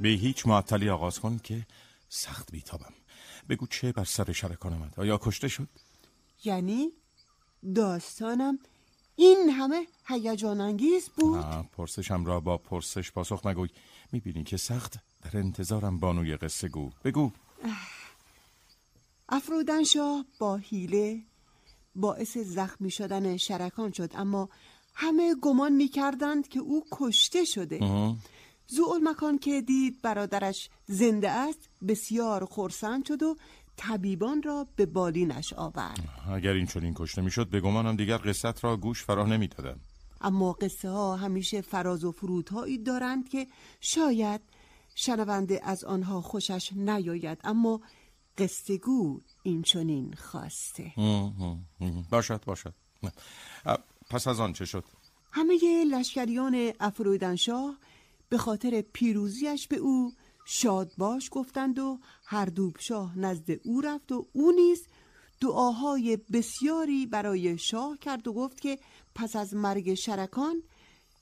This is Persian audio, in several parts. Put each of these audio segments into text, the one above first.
به هیچ معطلی آغاز کن که سخت بیتابم بگو چه بر سر شرکان آمد. آیا کشته شد؟ یعنی داستانم این همه هیجان انگیز بود پرسشم را با پرسش پاسخ مگوی می‌بینی که سخت در انتظارم بانوی قصه گو. بگو. افرودن شاه با حیله باعث زخمی شدن شرکان شد اما همه گمان می‌کردند که او کشته شده. مکان که دید برادرش زنده است بسیار خورسند شد و طبیبان را به بالینش آورد. اگر این چنین کشته می‌شد به گمانم دیگر قصت را گوش فراه نمی‌دادم اما قصه ها همیشه فراز و فرودهایی دارند که شاید شنونده از آنها خوشش نیاید اما قصه گو این چنین خواسته. باشد باشد. پس از آن چه شد؟ همه لشکریان افرویدنشاه به خاطر پیروزیش به او شاد باش گفتند و هر دوب شاه نزد او رفت و او نیز دعاهای بسیاری برای شاه کرد و گفت که پس از مرگ شرکان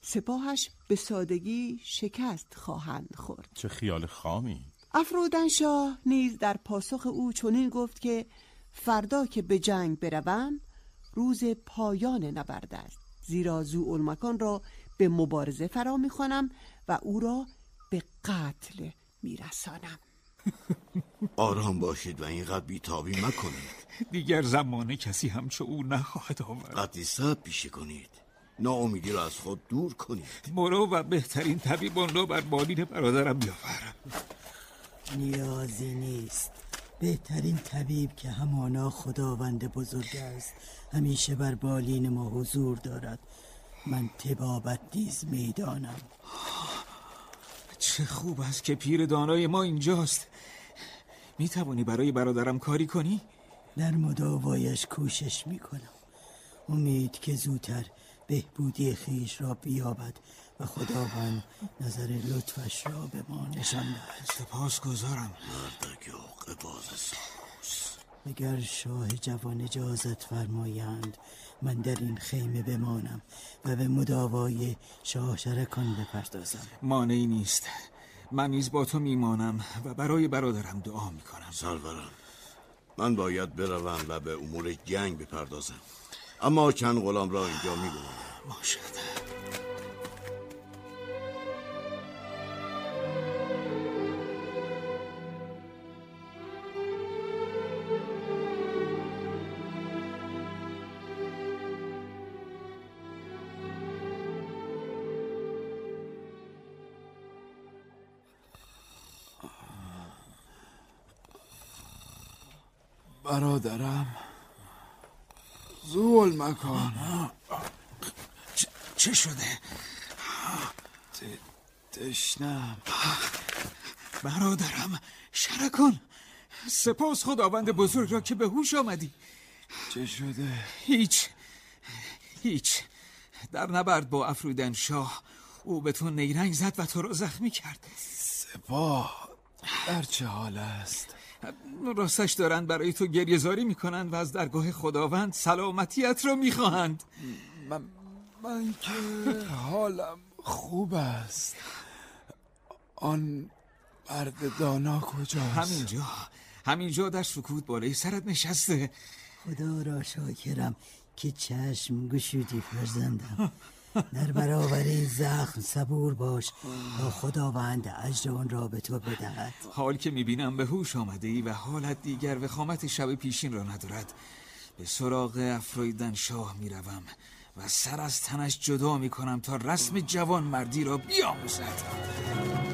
سپاهش به سادگی شکست خواهند خورد. چه خیال خامی. افرودن شاه نیز در پاسخ او چنین گفت که فردا که به جنگ بروم روز پایان نبرد است. زیرا زو مکان را به مبارزه فرا می‌خوانم و او را به قتل میرسانم. آرام باشید و اینقدر بیتابی مکنید. دیگر زمانه کسی همچو او نخواهد آورد. قدی سب پیشه کنید. ناامیدی را از خود دور کنید. برو و بهترین طبیبان را بر بالین برادرم بیاور. نیازی نیست. بهترین طبیب که همانا خداوند بزرگ است. همیشه بر بالین ما حضور دارد. من تبابت نیز می‌دانم. چه خوب است که پیر دانای ما اینجاست. می توانی برای برادرم کاری کنی؟ در مداوایش کوشش می کنم امید که زودتر بهبودی خیش را بیابد و خداوند نظر لطفش را به ما نشان دهد. سپاس گذارم اگر شاه جوان اجازت فرمایند من در این خیمه بمانم و به مداوای شاه شرکان بپردازم. مانعی نیست. من نیز با تو میمانم و برای برادرم دعا می‌کنم. سرورم من باید بروم و به امور جنگ بپردازم. اما چند غلام را اینجا می‌گویم. باشد برادرم. زول مکان. چه شده؟ تشنم. برادرم شرکان سپاس خداوند بزرگ را که به هوش آمدی. چه شده؟ هیچ. هیچ. در نبرد با افرودن شاه او به تو نیرنگ زد و تو را زخمی کرد. سپاه در چه حال است؟ راستش دارند برای تو گریزاری می‌کنند و از درگاه خداوند سلامتیت را می‌خواهند. من, من که حالم خوب است. آن مرد دانا کجاست؟ همینجا. همینجا در سکوت بالای سرت نشسته. خدا را شاکرم که چشم گشودی فرزندم. در برابر این زخم صبور باش تا خداوند اجر آن را به تو بدهد. حال که می‌بینم به هوش آمده ای و حالت دیگر وخامت شب پیشین را ندارد. به سراغ افرویدن شاه می‌روم و سر از تنش جدا می‌کنم تا رسم جوان مردی را بیاموزد.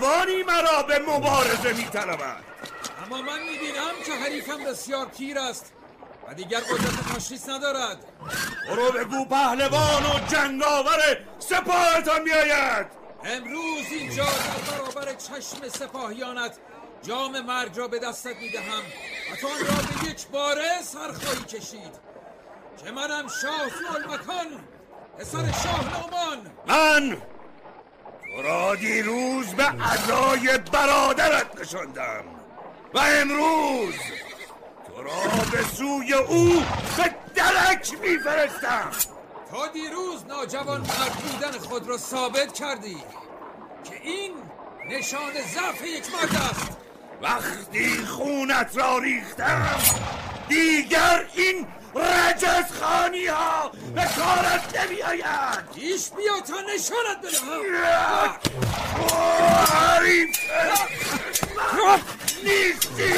نوجوانی مرا به مبارزه میطلبد. اما من می‌بینم که حریفم بسیار پیر است و دیگر قدرت تشخیص ندارد. برو بگو پهلوان و جنگاور سپاهتان میآید امروز اینجا در برابر چشم سپاهیانت جام مرگ را به دستت می‌دهم و تو آن را به یک باره سر خواهی کشید که منم شاه مکان پسر شاه نومان من تو را دیروز به عزای برادرت نشاندم. و امروز تو را به سوی او به درک میفرستم. تا دیروز ناجوان مرد بودن خود را ثابت کردی که این نشان ضعف یک مرد است. وقتی خونت را ریختم دیگر این رجز خانی ها به کارت نمی آید پیش بیا تا نشانت بدهم حریف نیستی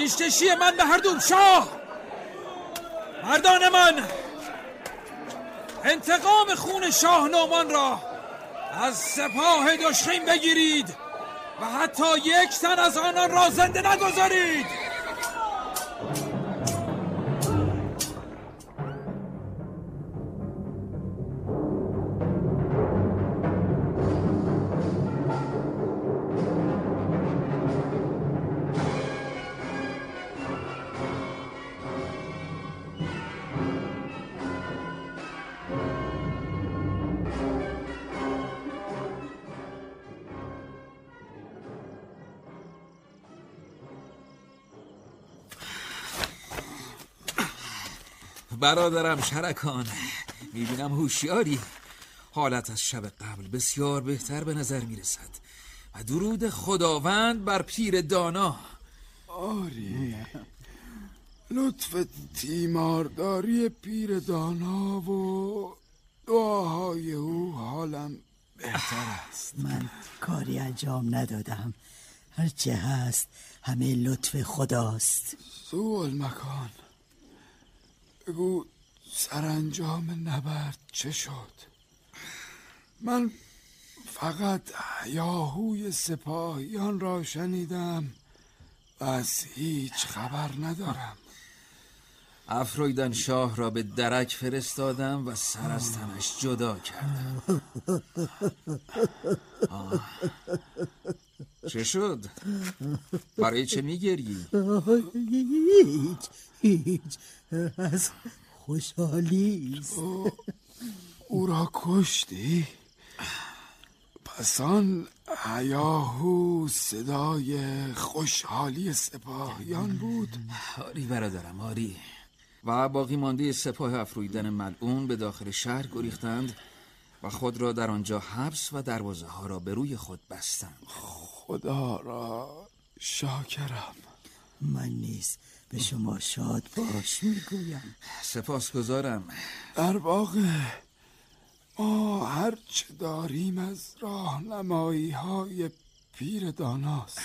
پیشکشی من به هر دوم شاه. مردان من انتقام خون شاه نومان را از سپاه دشخیم بگیرید و حتی یک تن از آنان را زنده نگذارید. برادرم شرکان می‌بینم هوشیاری. حالت از شب قبل بسیار بهتر به نظر می‌رسد و درود خداوند بر پیر دانا. آری. لطف تیمارداری پیر دانا و دعاهای او حالم بهتر است. من کاری انجام ندادم. هرچه هست همه لطف خداست. سوال مکان بگو سرانجام نبرد چه شد؟ من فقط یاهوی سپاهیان را شنیدم و از هیچ خبر ندارم. افرویدن شاه را به درک فرستادم و سر از تنش جدا کردم آه. چه شد؟ برای چه میگری؟ هیچ هیچ از خوشحالی او را کشتی؟ پس آن هیاهو صدای خوشحالی سپاهیان بود آری برادرم آری و باقی مانده سپاه افرویدن ملعون به داخل شهر گریختند و خود را در آنجا حبس و دروازه ها را به روی خود بستند. خدا را شاکرم. من نیز به شما شاد باش می‌گویم. سپاسگزارم. در واقع ما هرچه داریم از راهنمایی های پیر داناست.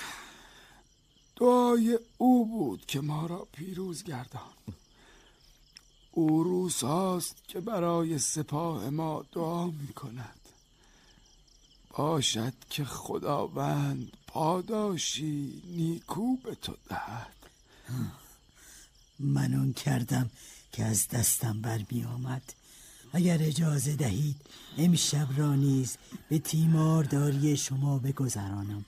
دعای او بود که ما را پیروز گردان. او روساست که برای سپاه ما دعا می کند باشد که خداوند پاداشی نیکو به تو دهد. من اون کردم که از دستم برمی آمد اگر اجازه دهید امشب را نیز به تیمارداری شما بگذرانم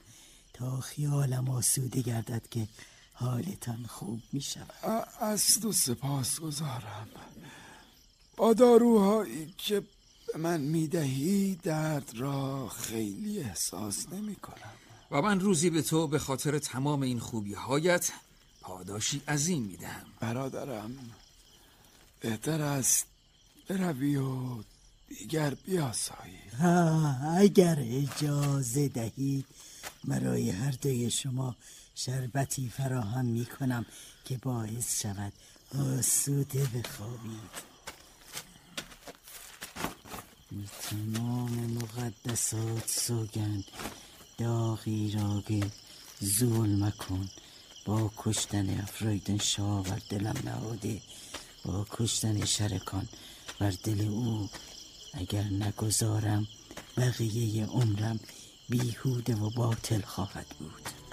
تا خیالم آسوده گردد که حالتان خوب می شود. از تو سپاس گذارم. با داروهایی که به من می‌دهی درد را خیلی احساس نمی کنم. و من روزی به تو به خاطر تمام این خوبی هایت پاداشی عظیم میدم برادرم بهتر است بروی و دیگر بیاسایی. اگر اجازه دهید برای هر دوی شما شربتی فراهم می کنم که باعث شود آسوده بخوابید. تمام مقدسات سوگند داغی را که زول مکن. با کشتن افرویدن شاه بر دلم نهاده. با کشتن شرکان بر دل او. اگر نگذارم بقیه عمرم بیهوده و باطل خواهد بود.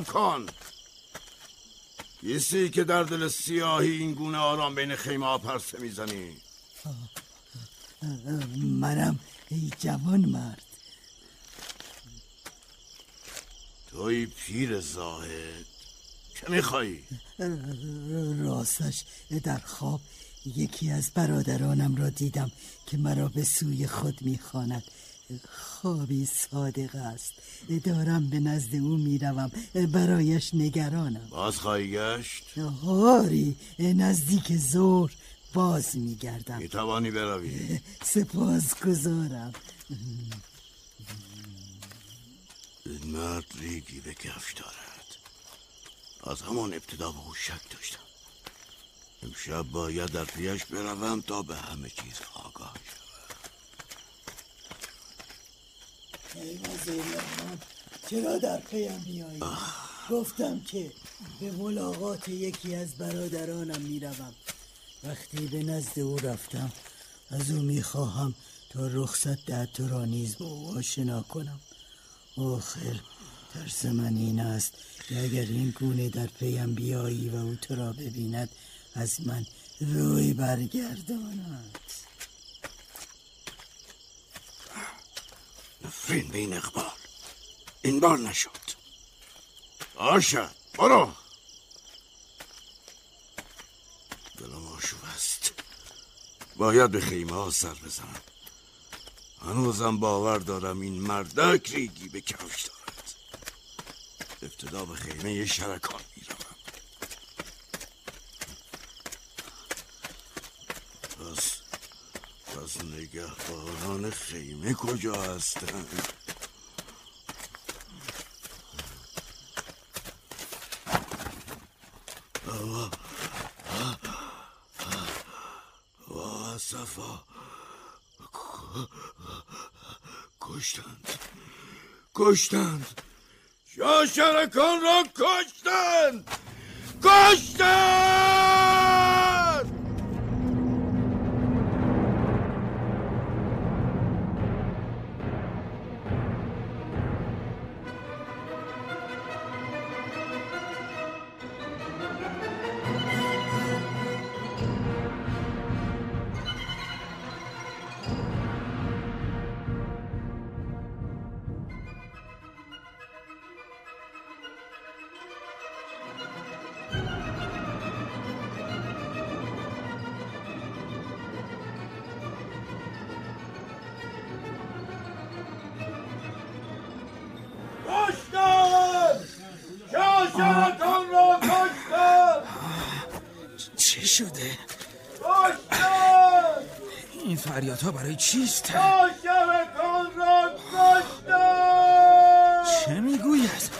سب کن. کیستی که در دل سیاهی این گونه آرام بین خیمه ها پرسه می‌زنی. منم ای جوان مرد. توی پیر زاهد. چه میخوایی؟ راستش در خواب یکی از برادرانم را دیدم که مرا به سوی خود می‌خواند. خوابی صادق است. دارم به نزد او می‌روم. برایش نگرانم. باز خواهی گشت؟ آری نزدیک زور باز میگردم. می‌توانی بروی. سپاس گذارم. این مرد ریگی به کفش دارد. از همان ابتدا به او شک داشتم. امشب باید در پیش بروم تا به همه چیز آگاه شوم. چرا در پیم میایی گفتم که به ملاقات یکی از برادرانم می‌روم. وقتی به نزد او رفتم از او می‌خواهم تا رخصت دهد تو را نیز با او آشنا کنم. آخر ترس من این است که اگر این گونه در پیم بیایی و او تو را ببیند از من روی برگرداند. نفرین به این اقبال این بار نشد. باشد برو. دلم آشوب است. باید به خیمه ها سر بزنم. هنوزم باور دارم این مردک ریگی به کفش دارد. ابتدا به خیمه شرکان می‌روم پس پس نگهبانان خیمه کجا هستند؟ وا صفا کشتند. کشتند. شاشرکان را کشتند. کشتند! شده؟ این فریادها برای چیست؟ را چه می‌گوید؟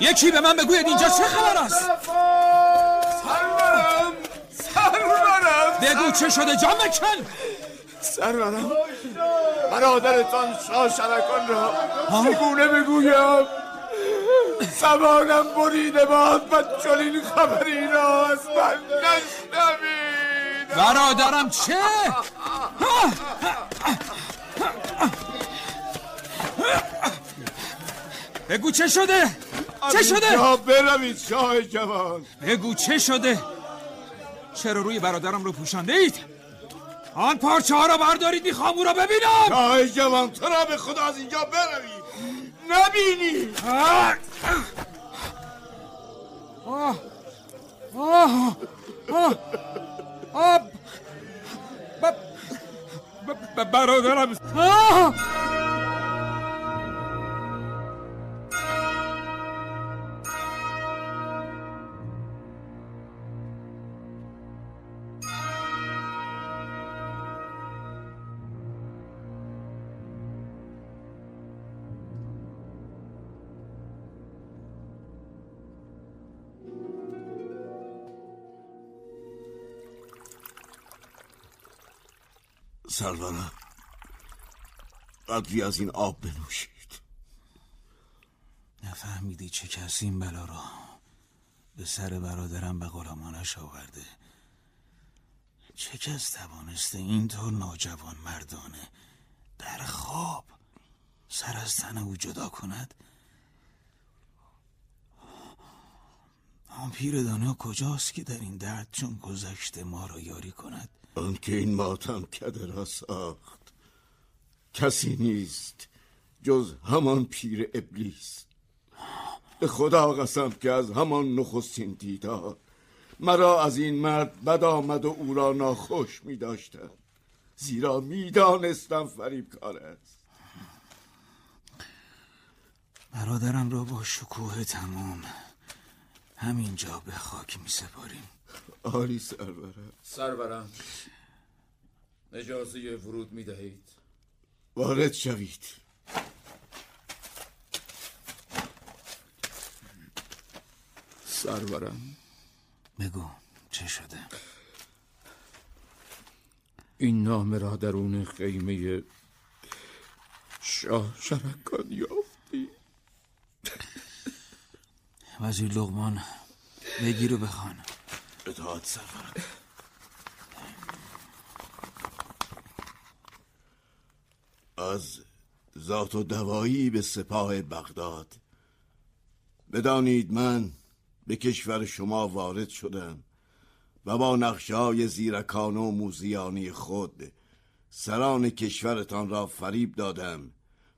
یکی به من بگوید اینجا چه خبر است؟ سرورم! سرورم! بگو چه شده جان بکن سرورم! برادرتان شاشرکان را چگونه بگویم؟ زبانم بریده باد و چنین خبری را از من نشنوید برادرم چه؟ بگو چه شده؟ چه شده؟ اینجا بروید شاه جوان بگو چه شده؟ چرا روی برادرم رو پوشانده اید؟ آن پارچه ها را بردارید می‌خوام او را ببینم شاه جوان تو را به خدا از اینجا بروی نبینی آه! آه! آه! آه! آه! برادرم آه! سرورم قدری از این آب بنوشید. نفهمیدی چه کسی این بلا را به سر برادرم به غلامانش آورده. چه کس توانسته اینطور ناجوان مردانه در خواب سر از تن او جدا کند؟ آن پیر دانا کجاست که در این درد چون گذشته ما را یاری کند؟ آنکه این ماتم کده را ساخت کسی نیست جز همان پیر ابلیس. به خدا قسم که از همان نخستین دیدار مرا از این مرد بد آمد و او را ناخوش می داشتم. زیرا می‌دانستم فریب کار است. برادرم را با شکوه تمام همینجا به خاک می سپاریم. آری سرورم. سرورم اجازه ورود می دهید وارد شوید. سرورم. بگو چه شده؟ این نامه را درون خیمه شاه شرکان یافتی وزیر لغمان بگیر و بخوان. اطاعت سرورم از ذات و دوایی به سپاه بغداد. بدانید من به کشور شما وارد شدم و با نقشه های زیرکان و موزیانی خود سران کشورتان را فریب دادم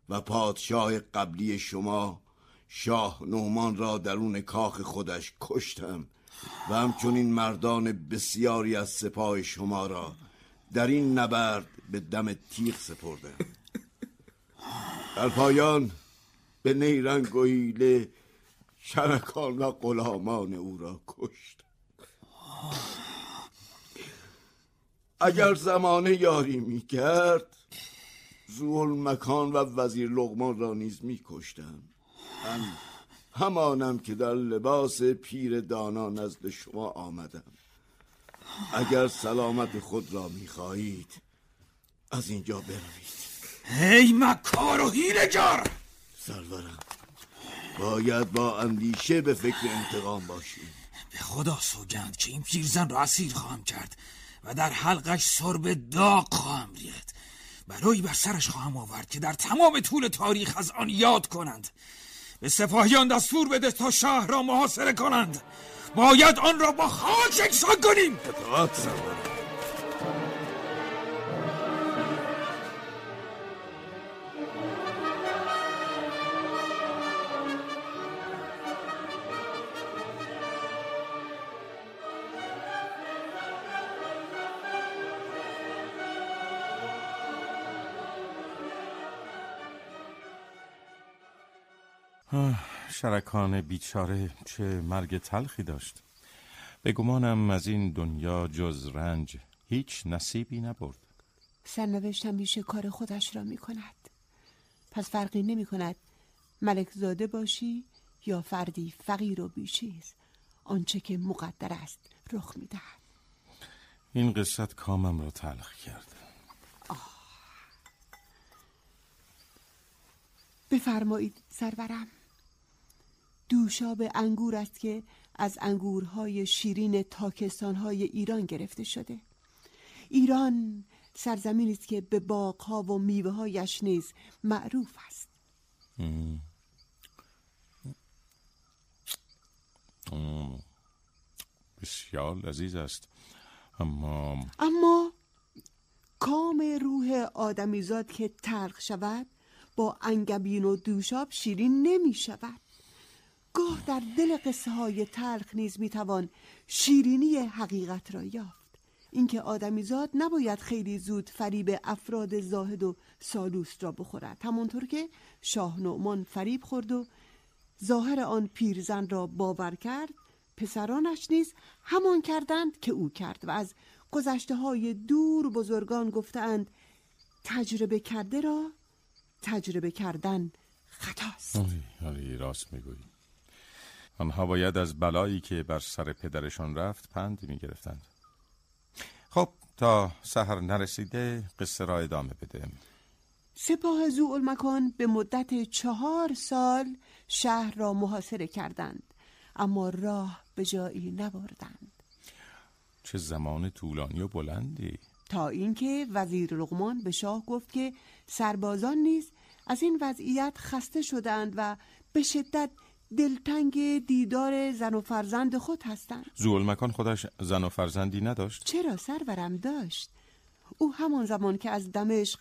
و پادشاه قبلی شما شاه نومان را درون کاخ خودش کشتم. و همچنین مردان بسیاری از سپاه شما را در این نبرد به دم تیغ سپردم در پایان به نیرنگ و حیله شرکان و غلامان او را کشت. اگر زمانه یاری می کرد زول مکان و وزیر لغمان را نیز می کشتم همانم که در لباس پیر دانا نزد شما آمدم. اگر سلامت خود را می خواهید از اینجا بروید. ای مکار و هیلگر سرورم باید با اندیشه به فکر انتقام باشیم. به خدا سوگند که این پیرزن را اسیر خواهم کرد و در حلقش سرب داغ خواهم ریخت. برای بر سرش خواهم آورد که در تمام طول تاریخ از آن یاد کنند. به سپاهیان دستور بده تا شهر را محاصره کنند. باید آن را با خاک یکسان کنیم. اطاعت شرکان بیچاره چه مرگ تلخی داشت. به گمانم از این دنیا جز رنج هیچ نصیبی نبرد. سرنوشت همیشه کار خودش را می کند. پس فرقی نمی کند ملک زاده باشی یا فردی فقیر و بیچیز آنچه که مقدر است رخ می دهد. این قصت کامم را تلخ کرد. بفرمایید سرورم. دوشاب انگور است که از انگورهای شیرین تاکستانهای ایران گرفته شده. ایران سرزمینی است که به باغها و میوههایش نیز معروف است. مم. بسیار لذیذ است. اما اما کام روح آدمیزاد که تلخ شود با انگبین و دوشاب شیرین نمی شود گاه در دل قصه های تلخ نیز می توان شیرینی حقیقت را یافت. اینکه آدمیزاد نباید خیلی زود فریب افراد زاهد و سالوست را بخورد. همانطور که شاه نعمان فریب خورد و ظاهر آن پیرزن را باور کرد پسرانش نیز همان کردند که او کرد و از گذشته های دور بزرگان گفتند تجربه کرده را تجربه کردن خطاست. آری آری راست می‌گویی. آنها باید از بلایی که بر سر پدرشان رفت پند می‌گرفتند. خب تا سحر نرسیده قصه را ادامه بده. سپاه زوالمکان به مدت چهار سال شهر را محاصره کردند اما راه به جایی نبردند. چه زمان طولانی و بلندی. تا اینکه وزیر لغمان به شاه گفت که سربازان نیز از این وضعیت خسته شدند و به شدت دلتنگ دیدار زن و فرزند خود هستند زوالمکان خودش زن و فرزندی نداشت؟ چرا سرورم داشت؟ او همان زمان که از دمشق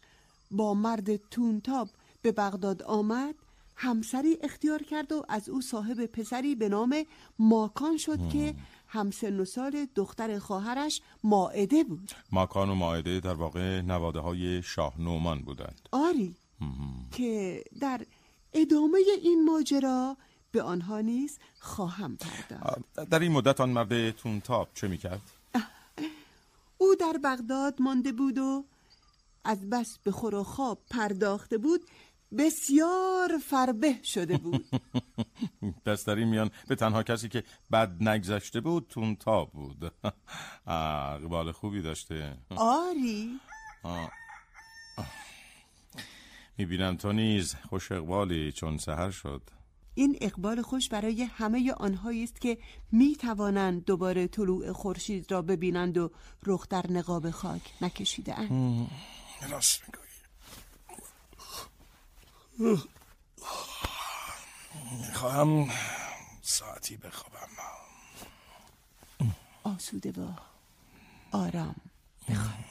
با مرد تونتاب به بغداد آمد همسری اختیار کرد و از او صاحب پسری به نام ماکان شد که همسن و سال دختر خواهرش ماعده بود. ماکان و ماعده در واقع نواده های شاه نومان بودند. آری. که در ادامه این ماجرا به آنها نیز خواهم پرداخت. در این مدت آن مرد تونتاب چه می‌کرد؟ او در بغداد مانده بود و از بس به خور و خواب پرداخته بود بسیار فربه شده بود. پس در این میان به تنها کسی که بد نگذشته بود تونتاب بود. اقبال خوبی داشته. آری. می‌بینم تو نیز خوش اقبالی چون سهر شد. این اقبال خوش برای همه آنهایی است که می توانند دوباره طلوع خورشید را ببینند و رخ در نقاب خاک نکشیده اند راست می‌گویی. می‌خواهم ساعتی بخوابم. آسوده با آرام بخواب